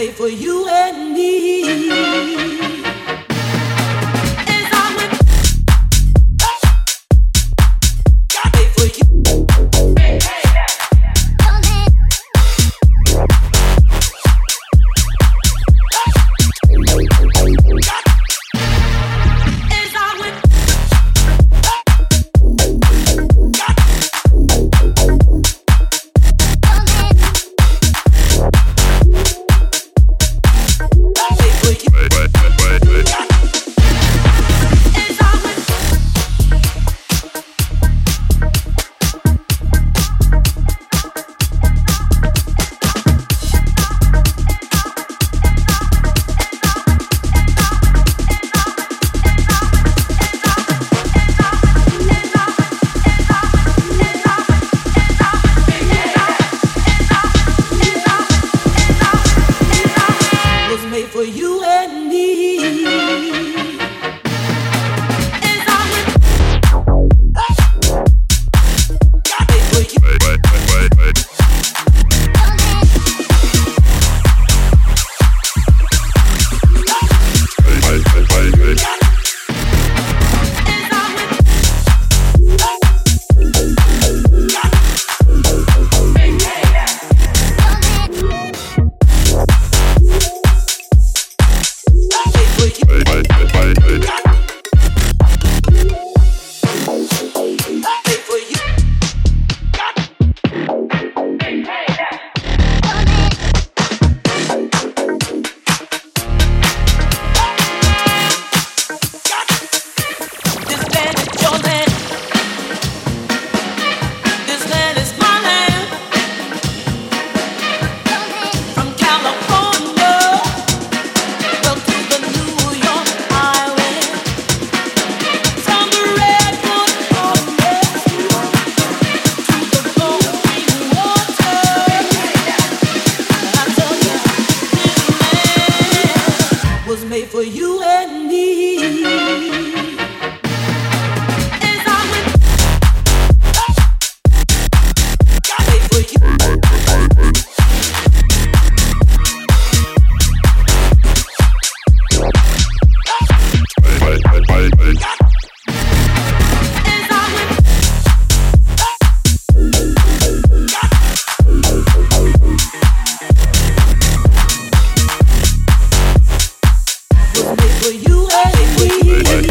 made for you made for you and me. for you and me.